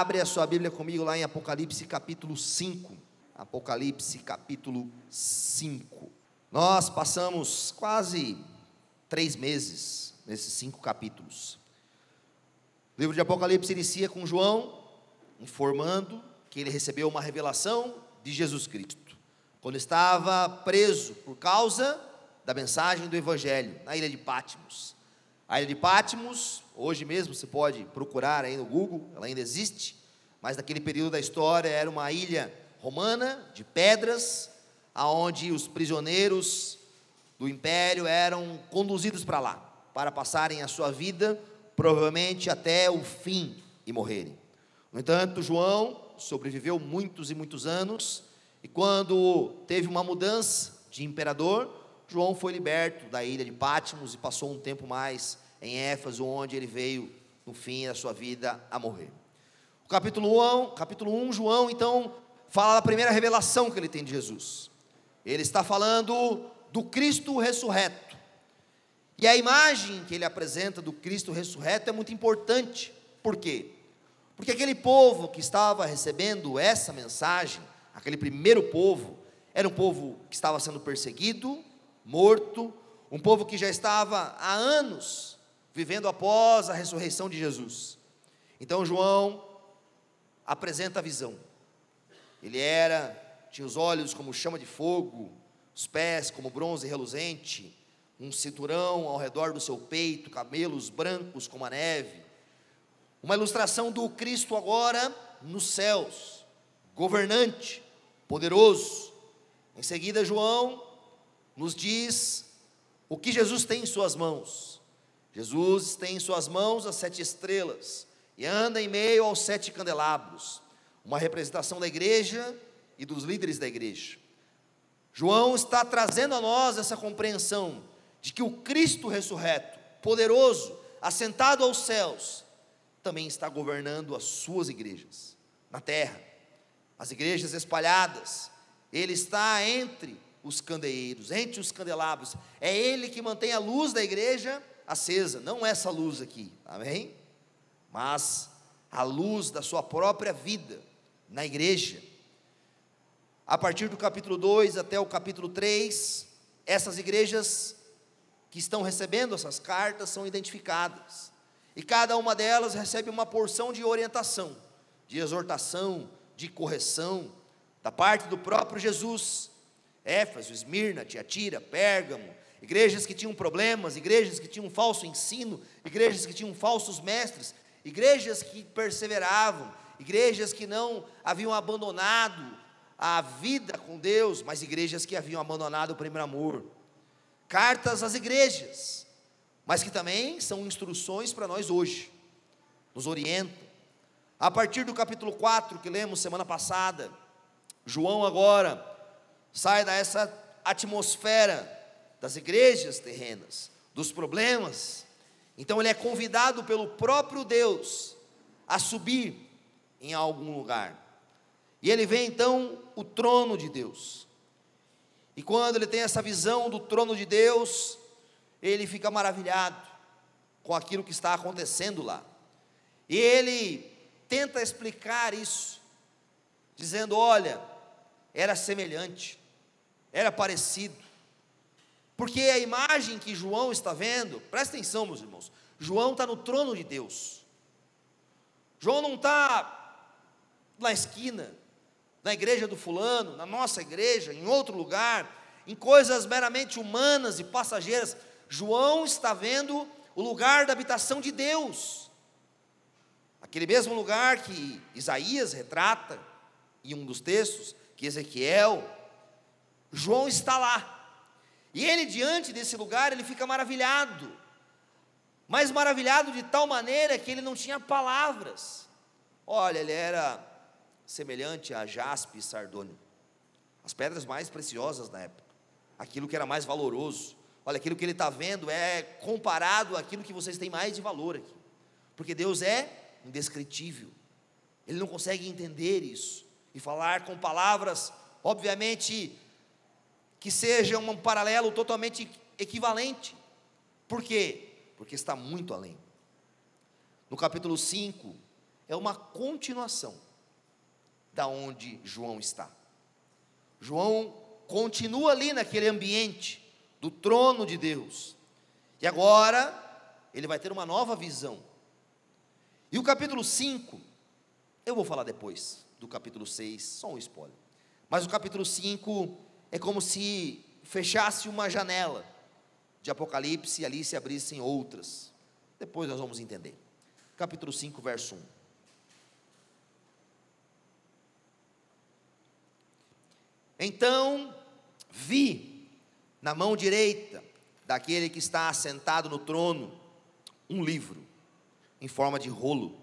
Abre a sua Bíblia comigo lá em Apocalipse capítulo 5. Apocalipse capítulo 5. Nós passamos quase três meses nesses cinco capítulos. O livro de Apocalipse inicia com João informando que ele recebeu uma revelação de Jesus Cristo, quando estava preso por causa da mensagem do Evangelho na ilha de Patmos. A ilha de Patmos, hoje mesmo você pode procurar aí no Google, ela ainda existe, mas naquele período da história era uma ilha romana de pedras, aonde os prisioneiros do império eram conduzidos para lá, para passarem a sua vida, provavelmente até o fim e morrerem. No entanto, João sobreviveu muitos e muitos anos, e quando teve uma mudança de imperador, João foi liberto da ilha de Patmos e passou um tempo mais em Éfeso, onde ele veio, no fim da sua vida, a morrer. O capítulo 1, capítulo 1 João, então, fala da primeira revelação que ele tem de Jesus. Ele está falando do Cristo ressurreto. E a imagem que ele apresenta do Cristo ressurreto é muito importante. Por quê? Porque aquele povo que estava recebendo essa mensagem, aquele primeiro povo, era um povo que estava sendo perseguido, morto, um povo que já estava há anos vivendo após a ressurreição de Jesus. Então João apresenta a visão. Ele era, tinha os olhos como chama de fogo, os pés como bronze reluzente, um cinturão ao redor do seu peito, cabelos brancos como a neve. Uma ilustração do Cristo agora nos céus, governante, poderoso. Em seguida, João nos diz o que Jesus tem em suas mãos. Jesus tem em suas mãos as sete estrelas e anda em meio aos sete candelabros, uma representação da igreja e dos líderes da igreja. João está trazendo a nós essa compreensão de que o Cristo ressurreto, poderoso, assentado aos céus, também está governando as suas igrejas na terra, as igrejas espalhadas. Ele está entre os candeeiros, entre os candelabros. É Ele que mantém a luz da igreja acesa, não essa luz aqui, amém? Mas a luz da sua própria vida na igreja. A partir do capítulo 2 até o capítulo 3, essas igrejas que estão recebendo essas cartas são identificadas. E cada uma delas recebe uma porção de orientação, de exortação, de correção, da parte do próprio Jesus Éfeso, Esmirna, Tiatira, Pérgamo, igrejas que tinham problemas, igrejas que tinham falso ensino, igrejas que tinham falsos mestres, igrejas que perseveravam, igrejas que não haviam abandonado a vida com Deus, mas igrejas que haviam abandonado o primeiro amor. Cartas às igrejas, mas que também são instruções para nós hoje, nos orientam. A partir do capítulo 4 que lemos semana passada, João agora sai dessa atmosfera das igrejas terrenas, dos problemas. Então ele é convidado pelo próprio Deus a subir em algum lugar. E ele vê então o trono de Deus. E quando ele tem essa visão do trono de Deus, ele fica maravilhado com aquilo que está acontecendo lá. E ele tenta explicar isso, dizendo: olha, era semelhante era parecido. Porque a imagem que João está vendo, presta atenção, meus irmãos, João está no trono de Deus. João não está na esquina, na igreja do fulano, na nossa igreja, em outro lugar, em coisas meramente humanas e passageiras. João está vendo o lugar da habitação de Deus. Aquele mesmo lugar que Isaías retrata em um dos textos, que Ezequiel João está lá. E ele, diante desse lugar, ele fica maravilhado. Mas maravilhado de tal maneira que ele não tinha palavras. Olha, ele era semelhante a jaspe e sardônio. As pedras mais preciosas da época. Aquilo que era mais valoroso. Olha, aquilo que ele está vendo é comparado àquilo que vocês têm mais de valor aqui. Porque Deus é indescritível. Ele não consegue entender isso. E falar com palavras, obviamente, que seja um paralelo totalmente equivalente. Por quê? Porque está muito além. No capítulo 5, é uma continuação da onde João está. João continua ali naquele ambiente do trono de Deus. E agora ele vai ter uma nova visão. E o capítulo 5, eu vou falar depois do capítulo 6, só um spoiler. Mas o capítulo 5 é como se fechasse uma janela de Apocalipse e ali se abrissem outras. Depois nós vamos entender. Capítulo 5, verso 1. Então vi na mão direita daquele que está assentado no trono um livro em forma de rolo,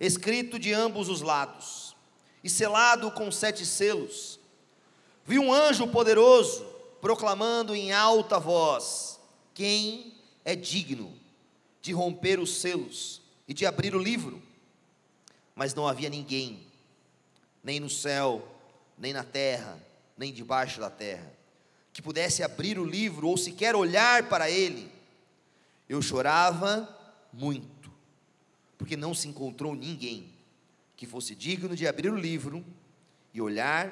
escrito de ambos os lados e selado com sete selos. Vi um anjo poderoso proclamando em alta voz: Quem é digno de romper os selos e de abrir o livro? Mas não havia ninguém, nem no céu, nem na terra, nem debaixo da terra, que pudesse abrir o livro ou sequer olhar para ele. Eu chorava muito, porque não se encontrou ninguém que fosse digno de abrir o livro e olhar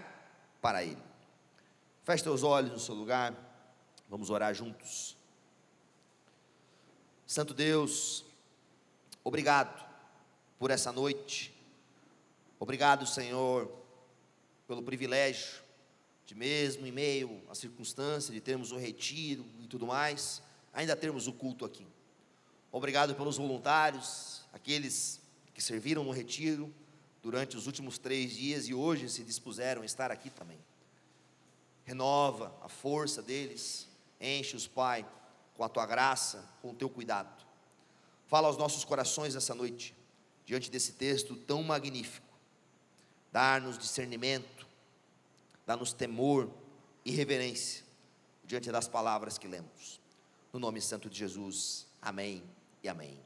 para ele. Feche teus olhos no seu lugar, vamos orar juntos. Santo Deus, obrigado por essa noite, obrigado, Senhor, pelo privilégio de mesmo em meio à circunstância de termos o retiro e tudo mais, ainda termos o culto aqui. Obrigado pelos voluntários, aqueles que serviram no retiro, durante os últimos três dias e hoje se dispuseram a estar aqui também. Renova a força deles, enche-os, Pai, com a tua graça, com o teu cuidado. Fala aos nossos corações essa noite, diante desse texto tão magnífico. Dar-nos discernimento, dá-nos temor e reverência diante das palavras que lemos. No nome santo de Jesus, amém e amém.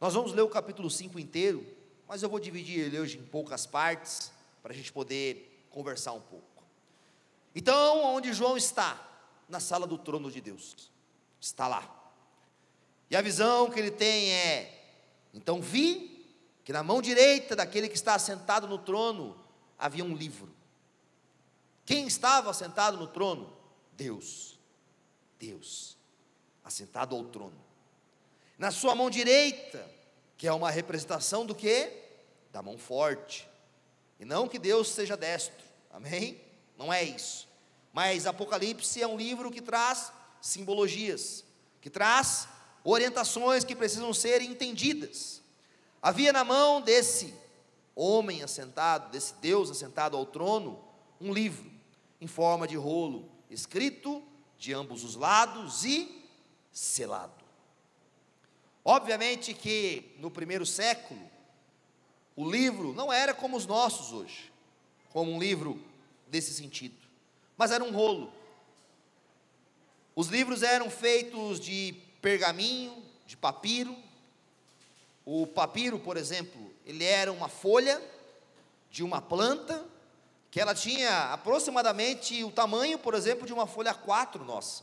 Nós vamos ler o capítulo 5 inteiro, mas eu vou dividir ele hoje em poucas partes, para a gente poder conversar um pouco. Então, onde João está? Na sala do trono de Deus. Está lá. E a visão que ele tem é: então vi que na mão direita daquele que está sentado no trono havia um livro. Quem estava sentado no trono? Deus. Deus, assentado ao trono. Na sua mão direita que é uma representação do que? Da mão forte. E não que Deus seja destro, amém? Não é isso. Mas Apocalipse é um livro que traz simbologias, que traz orientações que precisam ser entendidas. Havia na mão desse homem assentado, desse Deus assentado ao trono, um livro em forma de rolo, escrito de ambos os lados e selado. Obviamente que no primeiro século, o livro não era como os nossos hoje, como um livro desse sentido, mas era um rolo. Os livros eram feitos de pergaminho, de papiro. O papiro, por exemplo, ele era uma folha de uma planta que ela tinha aproximadamente o tamanho, por exemplo, de uma folha 4 nossa.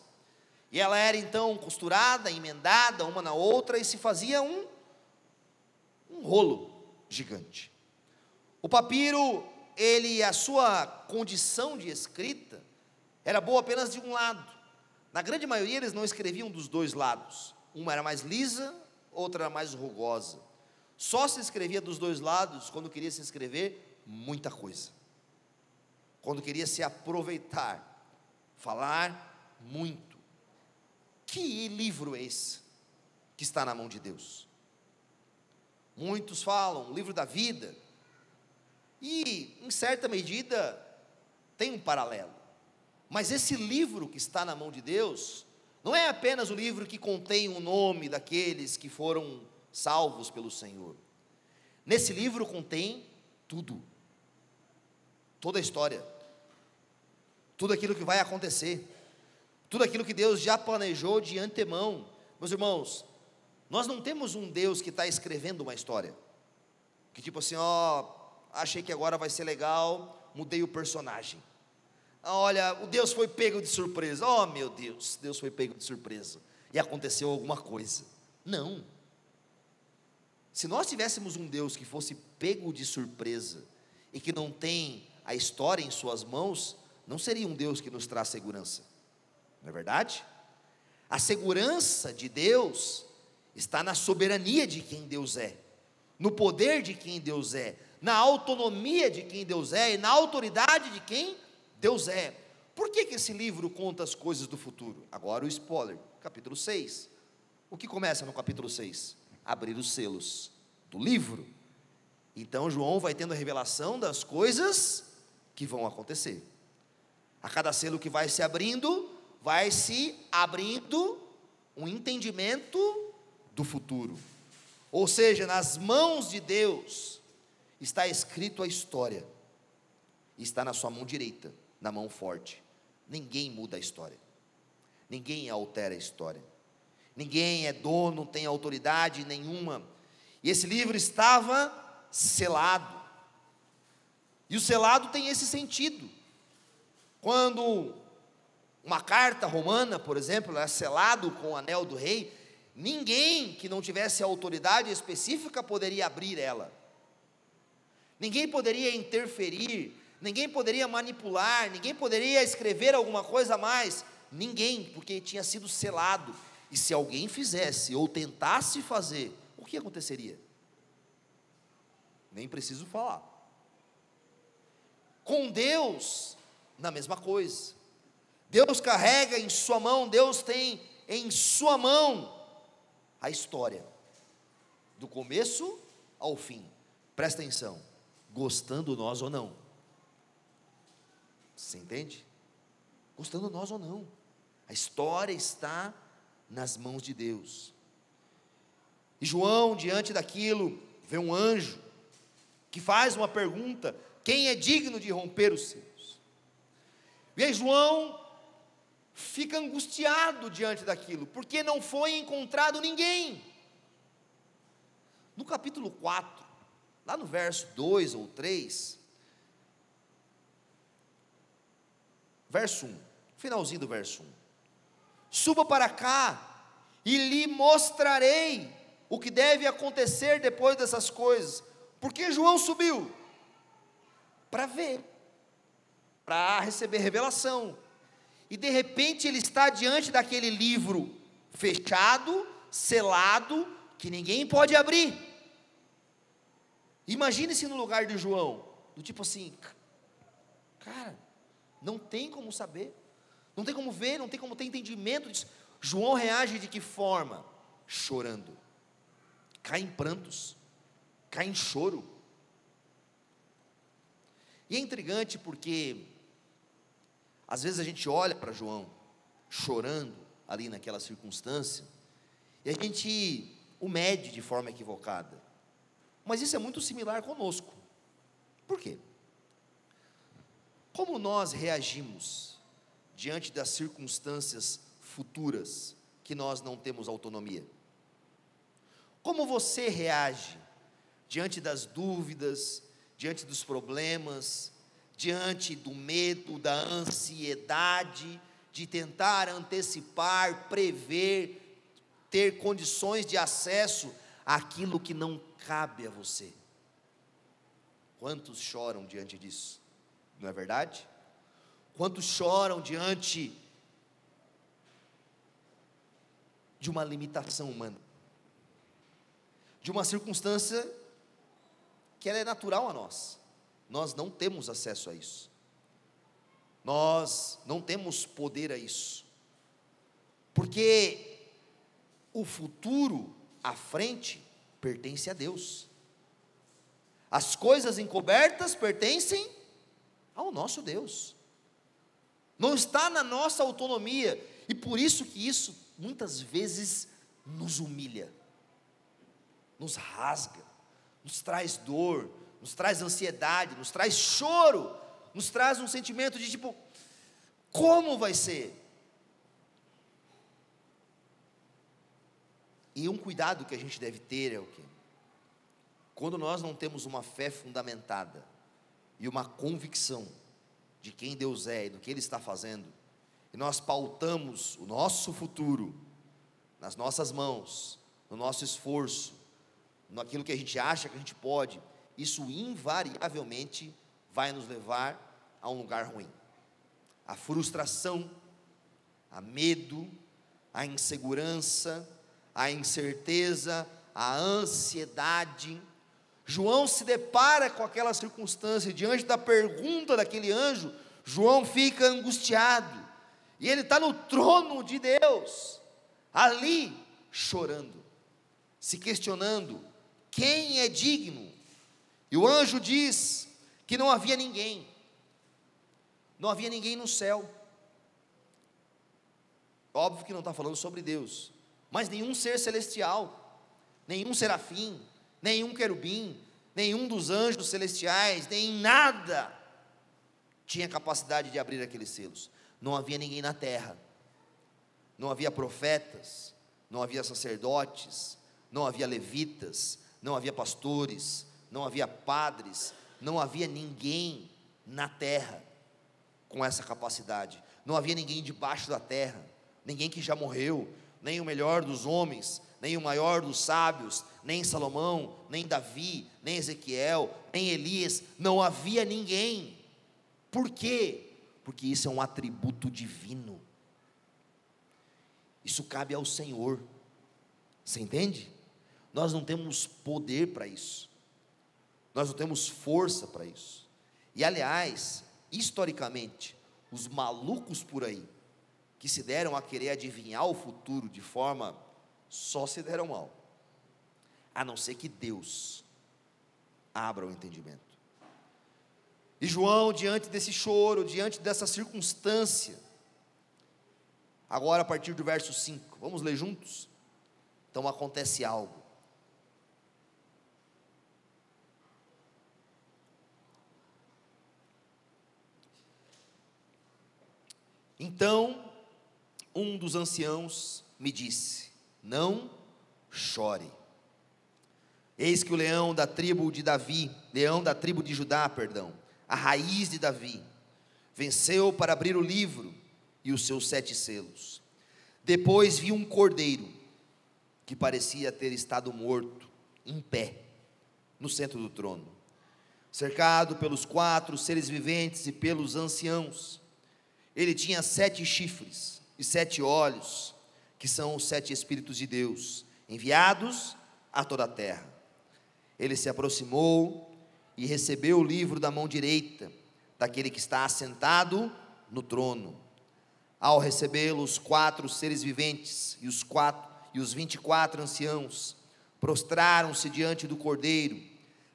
E ela era então costurada, emendada uma na outra e se fazia um, um rolo gigante. O papiro, ele, a sua condição de escrita era boa apenas de um lado. Na grande maioria eles não escreviam dos dois lados. Uma era mais lisa, outra era mais rugosa. Só se escrevia dos dois lados quando queria se escrever muita coisa. Quando queria se aproveitar, falar muito. Que livro é esse que está na mão de Deus? Muitos falam, livro da vida, e em certa medida tem um paralelo. Mas esse livro que está na mão de Deus, não é apenas o livro que contém o nome daqueles que foram salvos pelo Senhor. Nesse livro contém tudo, toda a história, tudo aquilo que vai acontecer tudo aquilo que Deus já planejou de antemão. Meus irmãos, nós não temos um Deus que está escrevendo uma história, que tipo assim, ó, achei que agora vai ser legal, mudei o personagem. Olha, o Deus foi pego de surpresa. Oh, meu Deus, Deus foi pego de surpresa. E aconteceu alguma coisa. Não. Se nós tivéssemos um Deus que fosse pego de surpresa e que não tem a história em suas mãos, não seria um Deus que nos traz segurança. Não é verdade? A segurança de Deus está na soberania de quem Deus é, no poder de quem Deus é, na autonomia de quem Deus é e na autoridade de quem Deus é. Por que, que esse livro conta as coisas do futuro? Agora o spoiler, capítulo 6. O que começa no capítulo 6? Abrir os selos do livro. Então João vai tendo a revelação das coisas que vão acontecer. A cada selo que vai se abrindo, vai se abrindo um entendimento do futuro. Ou seja, nas mãos de Deus está escrito a história. Está na sua mão direita, na mão forte. Ninguém muda a história. Ninguém altera a história. Ninguém é dono, tem autoridade nenhuma. E esse livro estava selado. E o selado tem esse sentido. Quando uma carta romana, por exemplo, é selado com o anel do rei, ninguém que não tivesse autoridade específica poderia abrir ela. Ninguém poderia interferir, ninguém poderia manipular, ninguém poderia escrever alguma coisa a mais, ninguém, porque tinha sido selado. E se alguém fizesse ou tentasse fazer, o que aconteceria? Nem preciso falar. Com Deus, na mesma coisa. Deus carrega em sua mão, Deus tem em sua mão a história, do começo ao fim. Presta atenção, gostando nós ou não. Você entende? Gostando nós ou não. A história está nas mãos de Deus. E João, diante daquilo, vê um anjo que faz uma pergunta: quem é digno de romper os seus? E aí João fica angustiado diante daquilo, porque não foi encontrado ninguém. No capítulo 4, lá no verso 2 ou 3, verso 1, finalzinho do verso 1. Suba para cá e lhe mostrarei o que deve acontecer depois dessas coisas. Porque João subiu para ver, para receber revelação. E de repente ele está diante daquele livro fechado, selado, que ninguém pode abrir. Imagine-se no lugar de João, do tipo assim, cara, não tem como saber, não tem como ver, não tem como ter entendimento disso. João reage de que forma? Chorando, cai em prantos, cai em choro. E é intrigante porque, às vezes a gente olha para João, chorando ali naquela circunstância, e a gente o mede de forma equivocada. Mas isso é muito similar conosco. Por quê? Como nós reagimos diante das circunstâncias futuras que nós não temos autonomia? Como você reage diante das dúvidas, diante dos problemas, diante do medo, da ansiedade, de tentar antecipar, prever, ter condições de acesso àquilo que não cabe a você? Quantos choram diante disso? Não é verdade? Quantos choram diante de uma limitação humana, de uma circunstância que ela é natural a nós. Nós não temos acesso a isso. Nós não temos poder a isso. Porque o futuro à frente pertence a Deus. As coisas encobertas pertencem ao nosso Deus. Não está na nossa autonomia e por isso que isso muitas vezes nos humilha, nos rasga, nos traz dor, nos traz ansiedade, nos traz choro, nos traz um sentimento de tipo, como vai ser? E um cuidado que a gente deve ter é o quê? Quando nós não temos uma fé fundamentada e uma convicção de quem Deus é e do que Ele está fazendo, e nós pautamos o nosso futuro nas nossas mãos, no nosso esforço, naquilo que a gente acha que a gente pode, isso invariavelmente vai nos levar a um lugar ruim. A frustração, a medo, a insegurança, a incerteza, a ansiedade. João se depara com aquela circunstância, diante da pergunta daquele anjo, João fica angustiado, e ele está no trono de Deus, ali chorando, se questionando: quem é digno? E o anjo diz que não havia ninguém, não havia ninguém no céu. Óbvio que não está falando sobre Deus, mas nenhum ser celestial, nenhum serafim, nenhum querubim, nenhum dos anjos celestiais, nem nada tinha capacidade de abrir aqueles selos. Não havia ninguém na terra, não havia profetas, não havia sacerdotes, não havia levitas, não havia pastores, não havia padres, não havia ninguém na terra com essa capacidade, não havia ninguém debaixo da terra, ninguém que já morreu, nem o melhor dos homens, nem o maior dos sábios, nem Salomão, nem Davi, nem Ezequiel, nem Elias, não havia ninguém. Por quê? Porque isso é um atributo divino. Isso cabe ao Senhor. Você entende? Nós não temos poder para isso. Nós não temos força para isso. E aliás, historicamente, os malucos por aí que se deram a querer adivinhar o futuro de forma só se deram mal. A não ser que Deus abra o entendimento. E João, diante desse choro, diante dessa circunstância, agora a partir do verso 5, vamos ler juntos? Então acontece algo. Então, um dos anciãos me disse: Não chore. Eis que o leão da tribo de Davi, leão da tribo de Judá, perdão, a raiz de Davi, venceu para abrir o livro e os seus sete selos. Depois vi um cordeiro que parecia ter estado morto, em pé, no centro do trono, cercado pelos quatro seres viventes e pelos anciãos. Ele tinha sete chifres e sete olhos, que são os sete Espíritos de Deus, enviados a toda a terra. Ele se aproximou e recebeu o livro da mão direita daquele que está assentado no trono. Ao recebê-lo, os quatro seres viventes e os quatro e os vinte e quatro anciãos prostraram-se diante do cordeiro.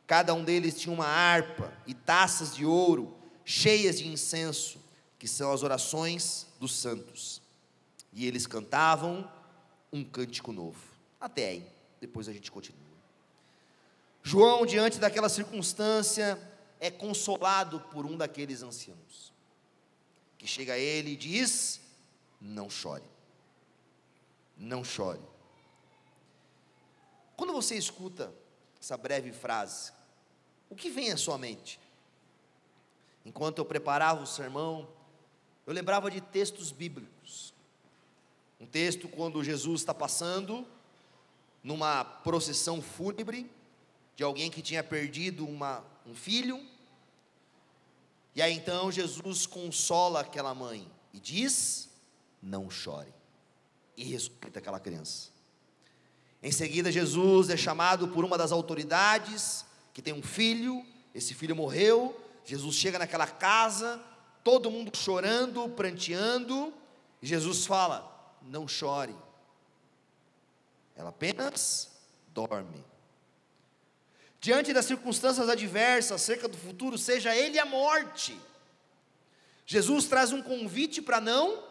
Cada um deles tinha uma harpa e taças de ouro cheias de incenso, que são as orações dos santos. E eles cantavam um cântico novo. Até aí, depois a gente continua. João, diante daquela circunstância, é consolado por um daqueles anciãos, que chega a ele e diz: Não chore, não chore. Quando você escuta essa breve frase, o que vem à sua mente? Enquanto eu preparava o sermão, eu lembrava de textos bíblicos. Um texto quando Jesus está passando numa procissão fúnebre de alguém que tinha perdido uma, um filho. E aí então Jesus consola aquela mãe e diz: Não chore. E ressuscita aquela criança. Em seguida, Jesus é chamado por uma das autoridades que tem um filho. Esse filho morreu. Jesus chega naquela casa, todo mundo chorando, pranteando. E Jesus fala: Não chore. Ela apenas dorme diante das circunstâncias adversas acerca do futuro, seja ele a morte. Jesus traz um convite para não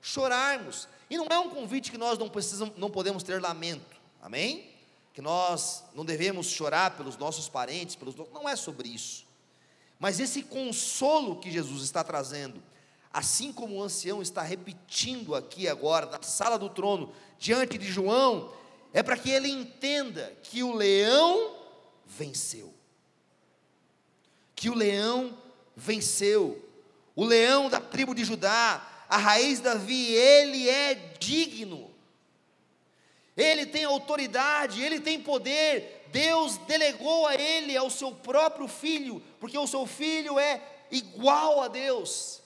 chorarmos. E não é um convite que nós não precisamos, não podemos ter lamento. Amém? Que nós não devemos chorar pelos nossos parentes, pelos não é sobre isso. Mas esse consolo que Jesus está trazendo, assim como o ancião está repetindo aqui agora na sala do trono diante de João, é para que ele entenda que o leão venceu. Que o leão venceu. O leão da tribo de Judá, a raiz de Davi, ele é digno. ele tem autoridade, ele tem poder. Deus delegou a ele, ao seu próprio filho, porque o seu filho é igual a Deus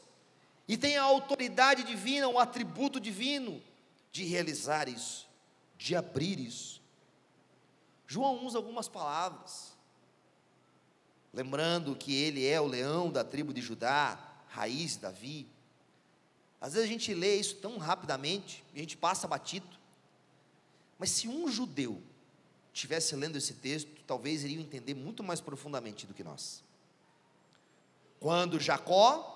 e tem a autoridade divina, um atributo divino de realizar isso, de abrir isso. João usa algumas palavras, lembrando que ele é o leão da tribo de Judá, raiz de Davi. Às vezes a gente lê isso tão rapidamente, a gente passa batido. Mas se um judeu tivesse lendo esse texto, talvez iria entender muito mais profundamente do que nós. Quando Jacó,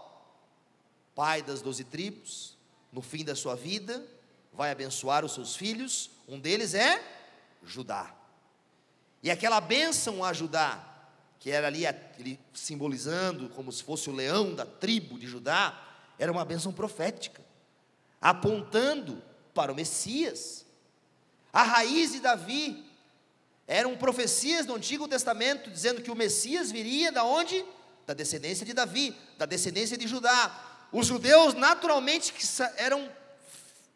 pai das doze tribos, no fim da sua vida, vai abençoar os seus filhos, um deles é Judá. E aquela bênção a Judá, que era ali ele simbolizando como se fosse o leão da tribo de Judá, era uma bênção profética, apontando para o Messias. A raiz de Davi eram profecias do Antigo Testamento dizendo que o Messias viria da onde? Da descendência de Davi, da descendência de Judá. Os judeus naturalmente eram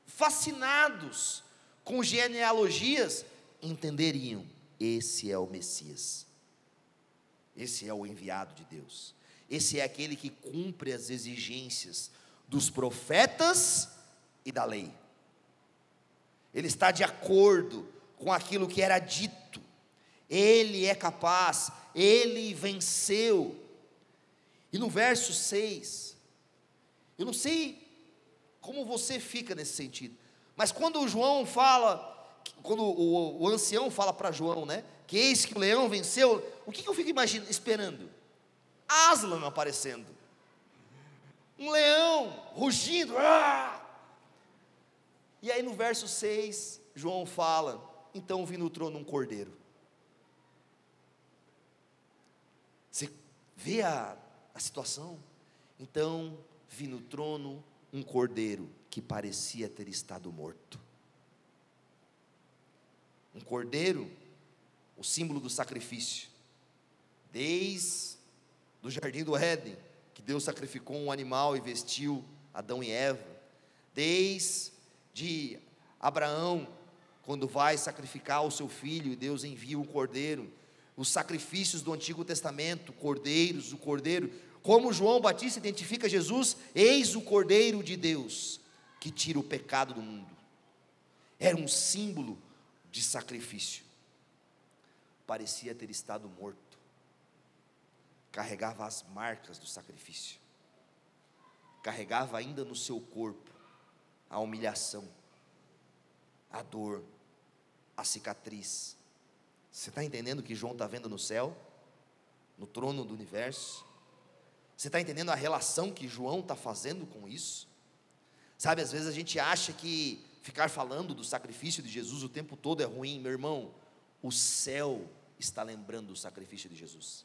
fascinados com genealogias, entenderiam: esse é o Messias. Esse é o enviado de Deus. Esse é aquele que cumpre as exigências dos profetas e da lei ele está de acordo com aquilo que era dito, ele é capaz, ele venceu. E no verso 6, eu não sei como você fica nesse sentido, mas quando o João fala, quando o, o ancião fala para João, né, que eis que o leão venceu, o que, que eu fico imaginando, esperando? Aslan aparecendo, um leão rugindo, ah! E aí no verso 6, João fala: Então vi no trono um cordeiro. Você vê a, a situação? Então vi no trono um cordeiro que parecia ter estado morto. Um cordeiro, o símbolo do sacrifício. Desde do jardim do Éden, que Deus sacrificou um animal e vestiu Adão e Eva. Desde de Abraão, quando vai sacrificar o seu filho, e Deus envia o cordeiro, os sacrifícios do Antigo Testamento, cordeiros, o cordeiro, como João Batista identifica Jesus, eis o cordeiro de Deus que tira o pecado do mundo. Era um símbolo de sacrifício. Parecia ter estado morto. Carregava as marcas do sacrifício. Carregava ainda no seu corpo a humilhação, a dor, a cicatriz. Você está entendendo o que João está vendo no céu, no trono do universo? Você está entendendo a relação que João está fazendo com isso? Sabe, às vezes a gente acha que ficar falando do sacrifício de Jesus o tempo todo é ruim, meu irmão. O céu está lembrando do sacrifício de Jesus.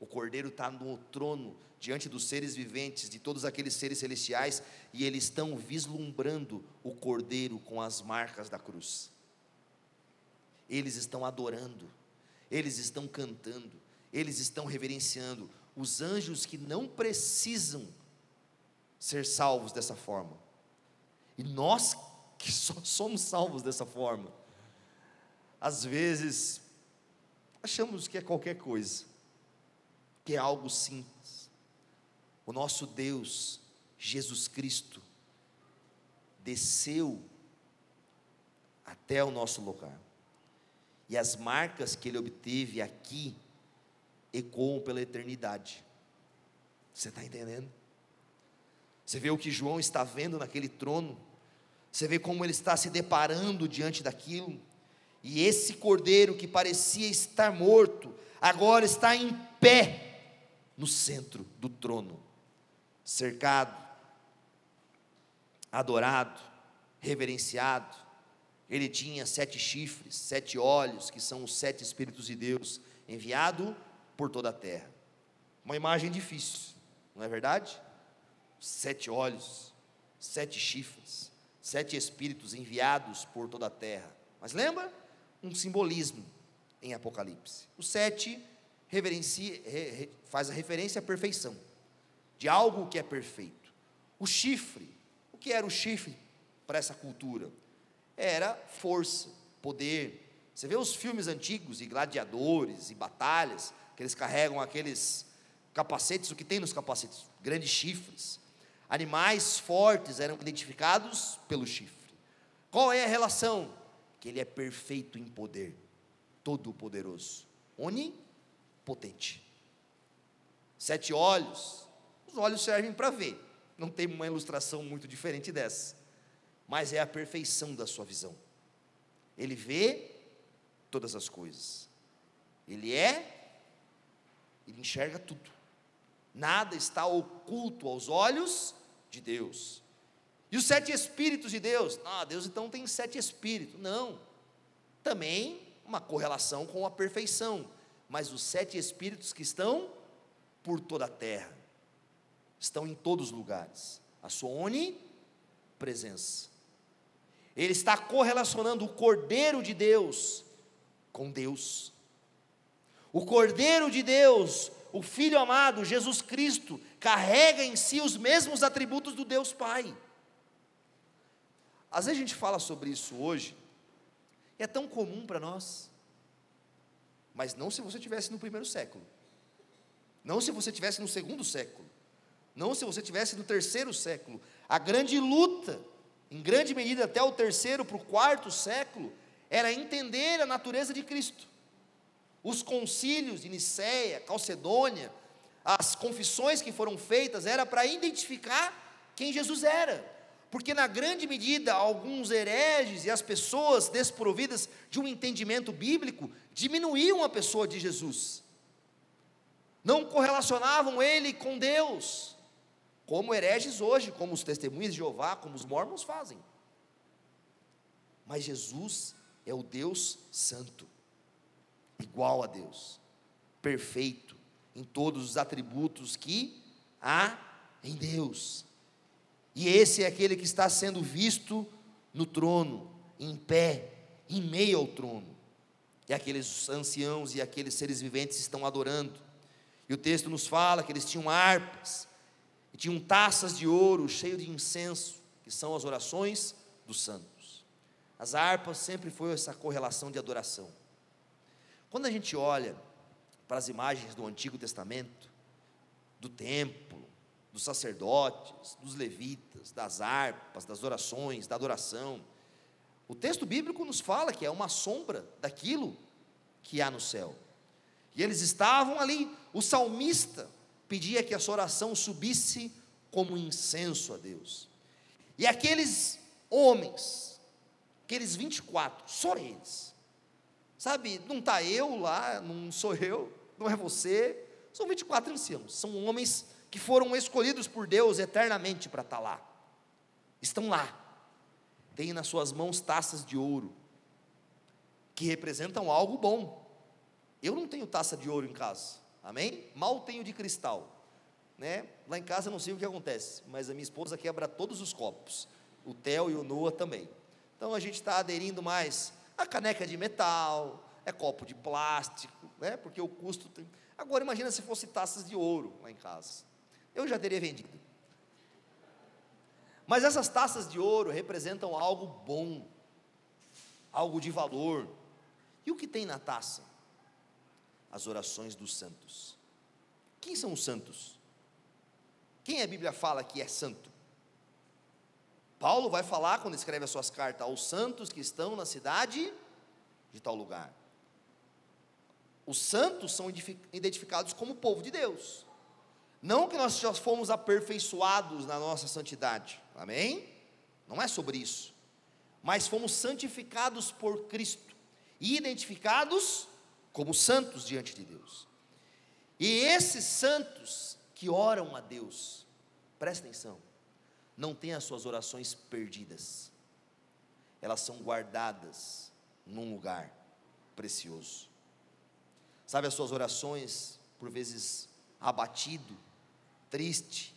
O cordeiro está no trono, diante dos seres viventes, de todos aqueles seres celestiais, e eles estão vislumbrando o cordeiro com as marcas da cruz. Eles estão adorando, eles estão cantando, eles estão reverenciando. Os anjos que não precisam ser salvos dessa forma, e nós que só somos salvos dessa forma, às vezes achamos que é qualquer coisa que é algo simples. O nosso Deus, Jesus Cristo, desceu até o nosso lugar. E as marcas que ele obteve aqui ecoam pela eternidade. Você está entendendo? Você vê o que João está vendo naquele trono, você vê como ele está se deparando diante daquilo, e esse cordeiro que parecia estar morto, agora está em pé no centro do trono, cercado, adorado, reverenciado. Ele tinha sete chifres, sete olhos, que são os sete Espíritos de Deus, enviado por toda a terra. Uma imagem difícil, não é verdade? Sete olhos, sete chifres, sete Espíritos enviados por toda a terra. Mas lembra? Um simbolismo em Apocalipse. Os sete reverencia, re, faz a referência à perfeição, de algo que é perfeito. O chifre, o que era o chifre para essa cultura? era força, poder. Você vê os filmes antigos e gladiadores e batalhas, que eles carregam aqueles capacetes, o que tem nos capacetes? Grandes chifres. Animais fortes eram identificados pelo chifre. Qual é a relação? Que ele é perfeito em poder, todo-poderoso, onipotente. Sete olhos, os olhos servem para ver, não tem uma ilustração muito diferente dessa, mas é a perfeição da sua visão. Ele vê todas as coisas, ele é, ele enxerga tudo, nada está oculto aos olhos de Deus. E os sete espíritos de Deus? Ah, Deus então tem sete espíritos. Não. Também uma correlação com a perfeição. Mas os sete espíritos que estão por toda a terra, estão em todos os lugares. A sua onipresença. Ele está correlacionando o Cordeiro de Deus com Deus. O Cordeiro de Deus, o Filho amado, Jesus Cristo, carrega em si os mesmos atributos do Deus Pai. Às vezes a gente fala sobre isso hoje, e é tão comum para nós, mas não se você tivesse no primeiro século, não se você tivesse no segundo século, não se você tivesse no terceiro século. A grande luta, em grande medida até o terceiro para o quarto século, era entender a natureza de Cristo. Os concílios de Nicéia, Calcedônia, as confissões que foram feitas, era para identificar quem Jesus era porque na grande medida alguns hereges e as pessoas desprovidas de um entendimento bíblico diminuíam a pessoa de Jesus. Não correlacionavam ele com Deus, como hereges hoje, como os testemunhas de Jeová, como os mormons fazem. Mas Jesus é o Deus santo, igual a Deus, perfeito em todos os atributos que há em Deus. E esse é aquele que está sendo visto no trono, em pé, em meio ao trono. E aqueles anciãos e aqueles seres viventes estão adorando. E o texto nos fala que eles tinham harpas, e tinham taças de ouro cheio de incenso, que são as orações dos santos. As harpas sempre foi essa correlação de adoração. Quando a gente olha para as imagens do Antigo Testamento, do templo, dos sacerdotes, dos levitas, das harpas, das orações, da adoração. O texto bíblico nos fala que é uma sombra daquilo que há no céu. E eles estavam ali, o salmista pedia que a sua oração subisse como incenso a Deus. E aqueles homens, aqueles 24, só eles, sabe, não está eu lá, não sou eu, não é você, são 24 anciãos, são homens que foram escolhidos por Deus eternamente para estar tá lá. Estão lá. Têm nas suas mãos taças de ouro, que representam algo bom. Eu não tenho taça de ouro em casa, amém? Mal tenho de cristal, né? Lá em casa eu não sei o que acontece, mas a minha esposa quebra todos os copos, o Theo e o Noah também. Então a gente está aderindo mais a caneca de metal, é copo de plástico, né? Porque o custo. Tem... Agora imagina se fosse taças de ouro lá em casa eu já teria vendido. Mas essas taças de ouro representam algo bom, algo de valor. E o que tem na taça? As orações dos santos. Quem são os santos? Quem a Bíblia fala que é santo? Paulo vai falar quando escreve as suas cartas aos santos que estão na cidade de tal lugar. Os santos são identificados como povo de Deus. Não que nós já fomos aperfeiçoados na nossa santidade, amém? Não é sobre isso. Mas fomos santificados por Cristo e identificados como santos diante de Deus. E esses santos que oram a Deus, presta atenção, não têm as suas orações perdidas, elas são guardadas num lugar precioso. Sabe, as suas orações, por vezes abatido, triste,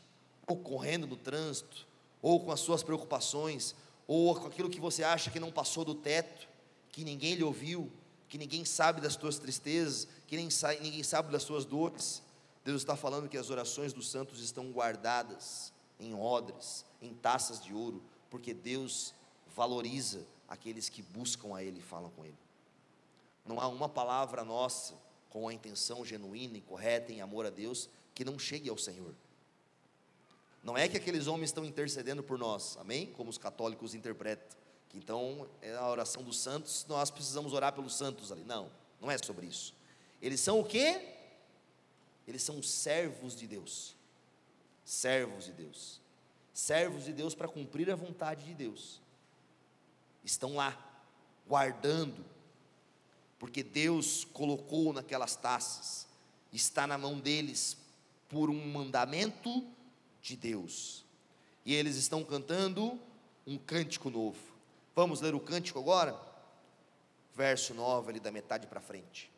ou correndo no trânsito, ou com as suas preocupações, ou com aquilo que você acha que não passou do teto, que ninguém lhe ouviu, que ninguém sabe das tuas tristezas, que nem ninguém sabe das tuas dores. Deus está falando que as orações dos santos estão guardadas em odres, em taças de ouro, porque Deus valoriza aqueles que buscam a Ele e falam com Ele. Não há uma palavra nossa com a intenção genuína e correta em amor a Deus que não chegue ao Senhor. Não é que aqueles homens estão intercedendo por nós, amém? Como os católicos interpretam. Que então é a oração dos santos, nós precisamos orar pelos santos ali. Não, não é sobre isso. Eles são o quê? Eles são servos de Deus. Servos de Deus. Servos de Deus para cumprir a vontade de Deus. Estão lá, guardando, porque Deus colocou naquelas taças, está na mão deles por um mandamento de Deus. E eles estão cantando um cântico novo. Vamos ler o cântico agora? Verso 9, ali da metade para frente.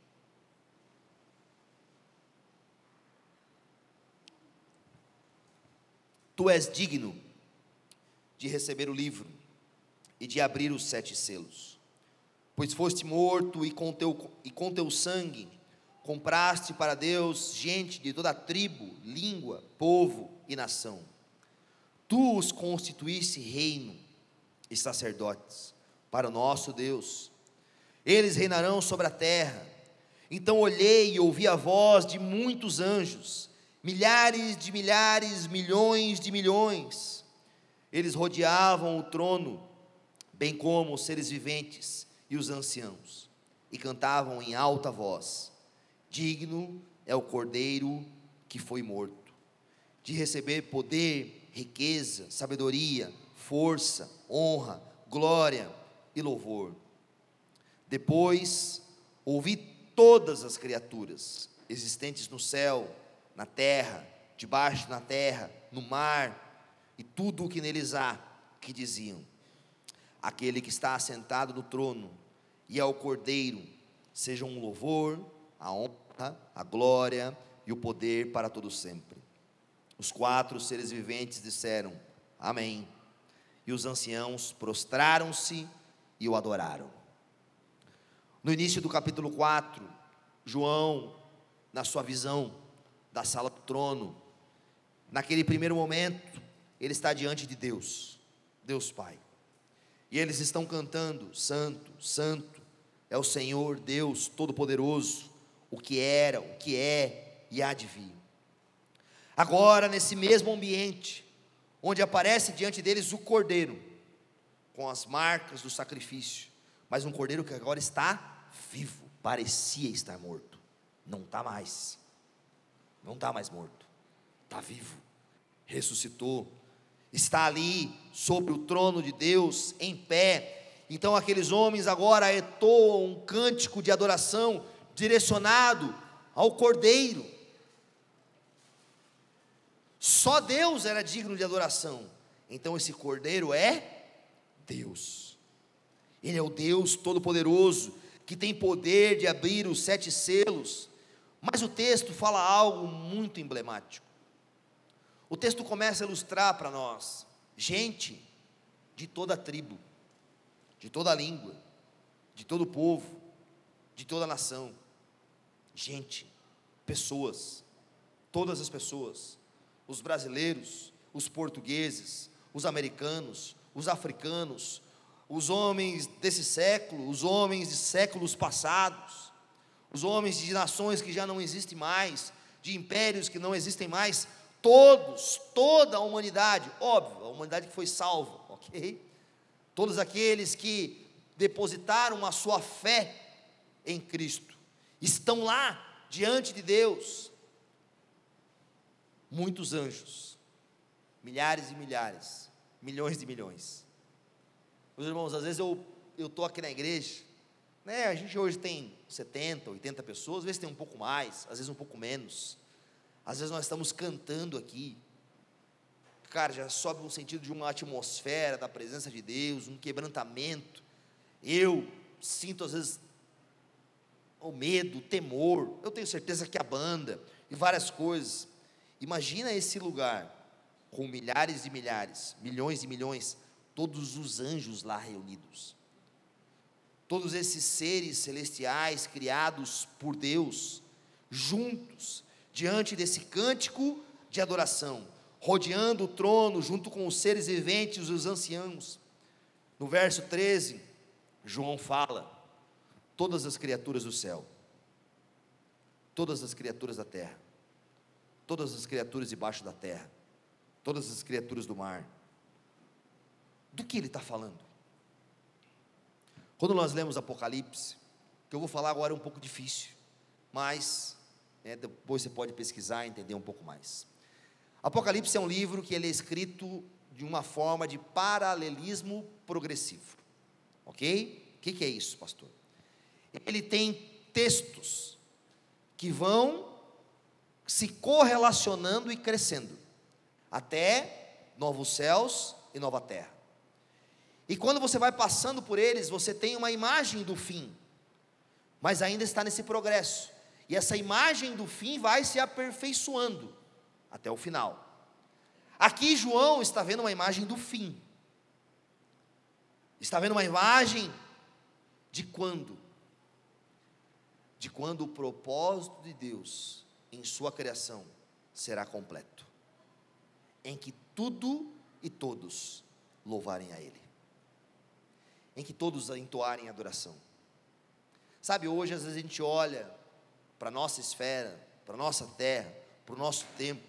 Tu és digno de receber o livro e de abrir os sete selos, pois foste morto e com teu, e com teu sangue compraste para Deus gente de toda tribo, língua, povo e nação. Tu os constituíste reino e sacerdotes para o nosso Deus. Eles reinarão sobre a terra. Então olhei e ouvi a voz de muitos anjos milhares de milhares, milhões de milhões. Eles rodeavam o trono, bem como os seres viventes e os anciãos, e cantavam em alta voz: Digno é o cordeiro que foi morto, de receber poder, riqueza, sabedoria, força, honra, glória e louvor. Depois ouvi todas as criaturas existentes no céu, na terra, debaixo da terra, no mar, e tudo o que neles há, que diziam: Aquele que está assentado no trono e ao Cordeiro, seja um louvor, a honra, a glória e o poder para todo sempre. Os quatro seres viventes disseram: Amém. E os anciãos prostraram-se e o adoraram. No início do capítulo 4, João, na sua visão, da sala do trono. Naquele primeiro momento, ele está diante de Deus, Deus Pai. E eles estão cantando: Santo, Santo é o Senhor Deus Todo-Poderoso, o que era, o que é e há de vir. Agora, nesse mesmo ambiente, onde aparece diante deles o cordeiro, com as marcas do sacrifício, mas um cordeiro que agora está vivo, parecia estar morto, não está mais. Não está mais morto, está vivo, ressuscitou, está ali sobre o trono de Deus, em pé. Então aqueles homens agora etoam um cântico de adoração direcionado ao Cordeiro. Só Deus era digno de adoração. Então esse Cordeiro é Deus. Ele é o Deus Todo-Poderoso, que tem poder de abrir os sete selos mas o texto fala algo muito emblemático. O texto começa a ilustrar para nós gente de toda tribo, de toda língua, de todo povo, de toda nação. Gente, pessoas, todas as pessoas, os brasileiros, os portugueses, os americanos, os africanos, os homens desse século, os homens de séculos passados, os homens de nações que já não existem mais, de impérios que não existem mais, todos, toda a humanidade, óbvio, a humanidade que foi salva, ok? Todos aqueles que depositaram a sua fé em Cristo, estão lá diante de Deus. Muitos anjos, milhares e milhares, milhões de milhões. Meus irmãos, às vezes eu estou aqui na igreja, né, a gente hoje tem 70, 80 pessoas, às vezes tem um pouco mais, às vezes um pouco menos. Às vezes nós estamos cantando aqui. Cara, já sobe um sentido de uma atmosfera da presença de Deus, um quebrantamento. Eu sinto às vezes o medo, o temor. Eu tenho certeza que a banda e várias coisas. Imagina esse lugar com milhares e milhares, milhões e milhões, todos os anjos lá reunidos todos esses seres celestiais criados por Deus, juntos, diante desse cântico de adoração, rodeando o trono junto com os seres viventes e os anciãos. No verso 13, João fala: todas as criaturas do céu, todas as criaturas da terra, todas as criaturas debaixo da terra, todas as criaturas do mar. Do que ele está falando? Quando nós lemos Apocalipse, que eu vou falar agora é um pouco difícil, mas é, depois você pode pesquisar e entender um pouco mais. Apocalipse é um livro que ele é escrito de uma forma de paralelismo progressivo. Ok? O que, que é isso, pastor? Ele tem textos que vão se correlacionando e crescendo até novos céus e nova terra. E quando você vai passando por eles, você tem uma imagem do fim, mas ainda está nesse progresso. E essa imagem do fim vai se aperfeiçoando até o final. Aqui João está vendo uma imagem do fim. Está vendo uma imagem de quando? De quando o propósito de Deus em sua criação será completo. Em que tudo e todos louvarem a Ele. Em que todos entoarem adoração. Sabe, hoje às vezes a gente olha para a nossa esfera, para a nossa terra, para o nosso tempo,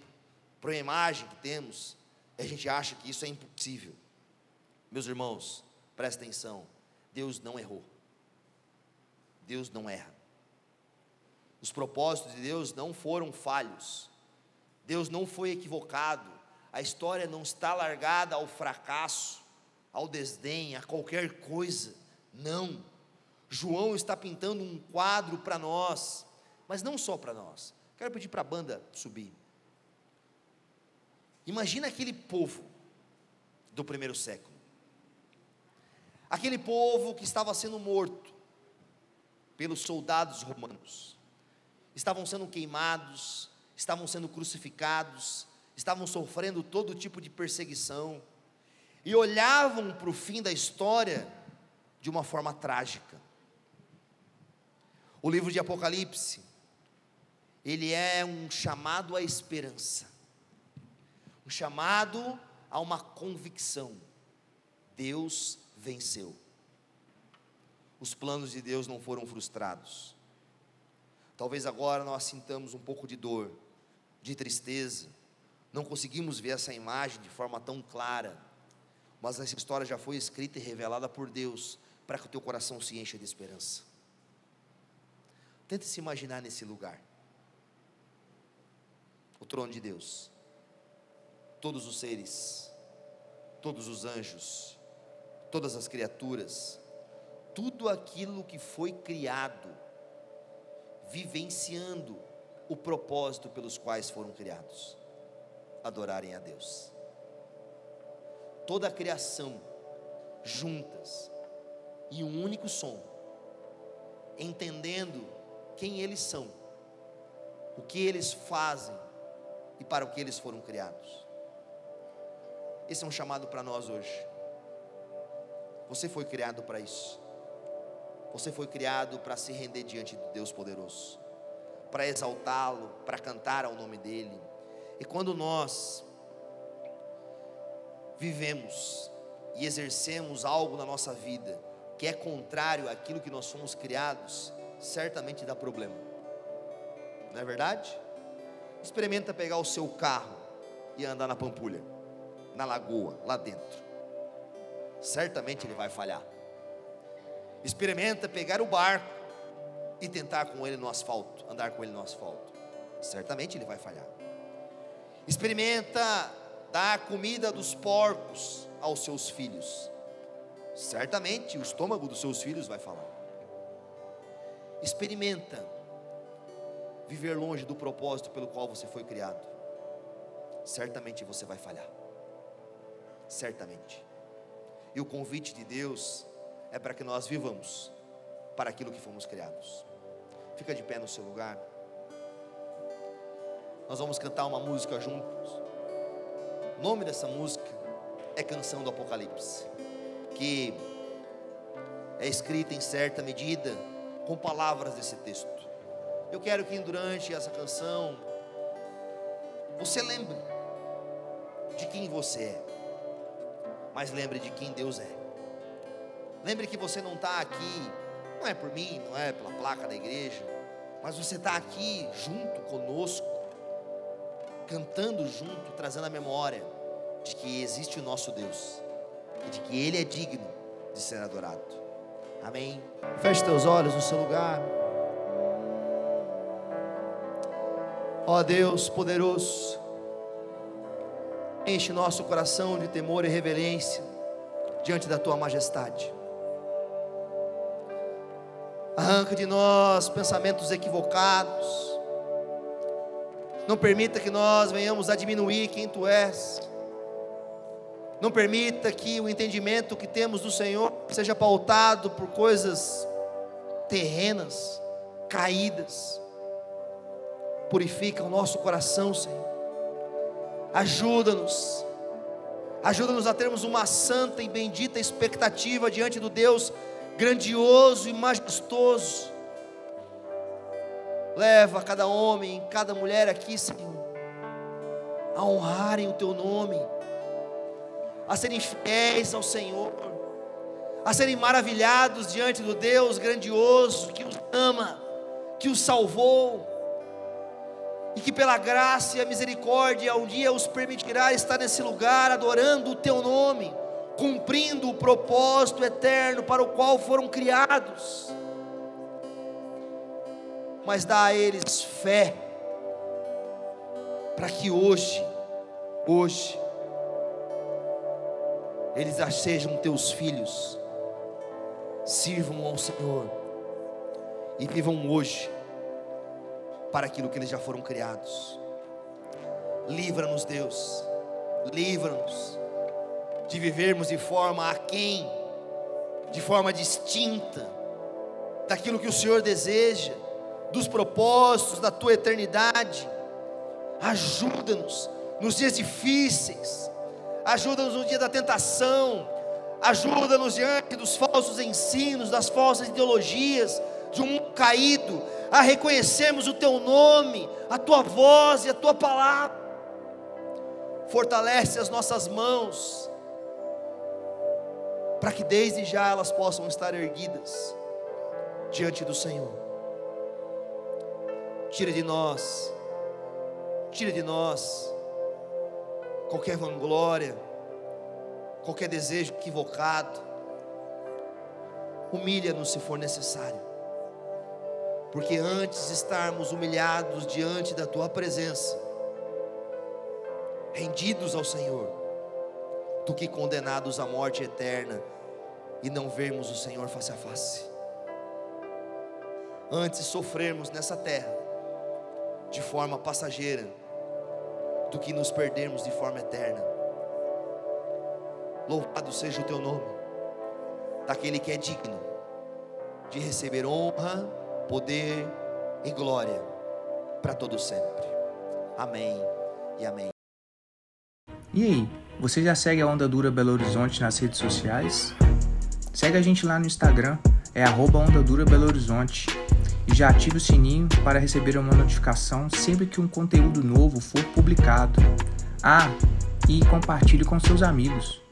para a imagem que temos, a gente acha que isso é impossível. Meus irmãos, presta atenção: Deus não errou, Deus não erra. Os propósitos de Deus não foram falhos, Deus não foi equivocado, a história não está largada ao fracasso, ao desdém, a qualquer coisa, não. João está pintando um quadro para nós, mas não só para nós. Quero pedir para a banda subir. Imagina aquele povo do primeiro século. Aquele povo que estava sendo morto pelos soldados romanos. Estavam sendo queimados, estavam sendo crucificados, estavam sofrendo todo tipo de perseguição e olhavam para o fim da história de uma forma trágica. O livro de Apocalipse, ele é um chamado à esperança um chamado a uma convicção: Deus venceu. Os planos de Deus não foram frustrados. Talvez agora nós sintamos um pouco de dor, de tristeza, não conseguimos ver essa imagem de forma tão clara, mas essa história já foi escrita e revelada por Deus para que o teu coração se encha de esperança. Tente se imaginar nesse lugar. O trono de Deus. Todos os seres, todos os anjos, todas as criaturas, tudo aquilo que foi criado, vivenciando o propósito pelos quais foram criados. Adorarem a Deus. Toda a criação juntas em um único som, entendendo quem eles são, o que eles fazem e para o que eles foram criados. Esse é um chamado para nós hoje. Você foi criado para isso. Você foi criado para se render diante de Deus poderoso, para exaltá-lo, para cantar ao nome dEle. E quando nós vivemos e exercemos algo na nossa vida que é contrário àquilo que nós fomos criados, certamente dá problema. Não é verdade? Experimenta pegar o seu carro e andar na pampulha na lagoa, lá dentro. Certamente ele vai falhar. Experimenta pegar o barco e tentar com ele no asfalto, andar com ele no asfalto. Certamente ele vai falhar. Experimenta dar comida dos porcos aos seus filhos. Certamente o estômago dos seus filhos vai falar. Experimenta viver longe do propósito pelo qual você foi criado. Certamente você vai falhar certamente. E o convite de Deus é para que nós vivamos para aquilo que fomos criados. Fica de pé no seu lugar. Nós vamos cantar uma música juntos. O nome dessa música é Canção do Apocalipse, que é escrita em certa medida com palavras desse texto. Eu quero que durante essa canção você lembre de quem você é mas lembre de quem Deus é. Lembre que você não está aqui, não é por mim, não é pela placa da igreja, mas você está aqui junto conosco, cantando junto, trazendo a memória de que existe o nosso Deus e de que Ele é digno de ser adorado. Amém? Feche teus olhos no seu lugar. Ó Deus poderoso, enche nosso coração de temor e reverência diante da tua majestade. Arranca de nós pensamentos equivocados. Não permita que nós venhamos a diminuir quem tu és. Não permita que o entendimento que temos do Senhor seja pautado por coisas terrenas, caídas. Purifica o nosso coração, Senhor. Ajuda-nos. Ajuda-nos a termos uma santa e bendita expectativa diante do Deus grandioso e majestoso. Leva cada homem, cada mulher aqui, Senhor, a honrarem o Teu nome, a serem fiéis ao Senhor, a serem maravilhados diante do Deus grandioso que os ama, que os salvou, e que pela graça e a misericórdia um dia os permitirá estar nesse lugar adorando o Teu nome cumprindo o propósito eterno para o qual foram criados. Mas dá a eles fé, para que hoje, hoje, eles sejam teus filhos, sirvam ao Senhor e vivam hoje para aquilo que eles já foram criados. Livra-nos, Deus, livra-nos de vivermos de forma aquém, de forma distinta, daquilo que o Senhor deseja, dos propósitos da tua eternidade. Ajuda-nos nos dias difíceis, ajuda-nos no dia da tentação, ajuda-nos diante dos falsos ensinos, das falsas ideologias, de um mundo caído, a reconhecermos o teu nome, a tua voz e a tua palavra. Fortalece as nossas mãos, para que desde já elas possam estar erguidas diante do Senhor. Tira de nós, tira de nós qualquer vanglória, qualquer desejo equivocado. Humilha-nos se for necessário, porque antes de estarmos humilhados diante da Tua presença, rendidos ao Senhor, do que condenados à morte eterna e não vermos o Senhor face a face. Antes sofrermos nessa terra de forma passageira do que nos perdermos de forma eterna. Louvado seja o teu nome, daquele que é digno de receber honra, poder e glória para todo sempre. Amém e amém. E aí? Você já segue a Onda Dura Belo Horizonte nas redes sociais? Segue a gente lá no Instagram, é arroba Onda Dura Belo Horizonte. Já ative o sininho para receber uma notificação sempre que um conteúdo novo for publicado. Ah, e compartilhe com seus amigos.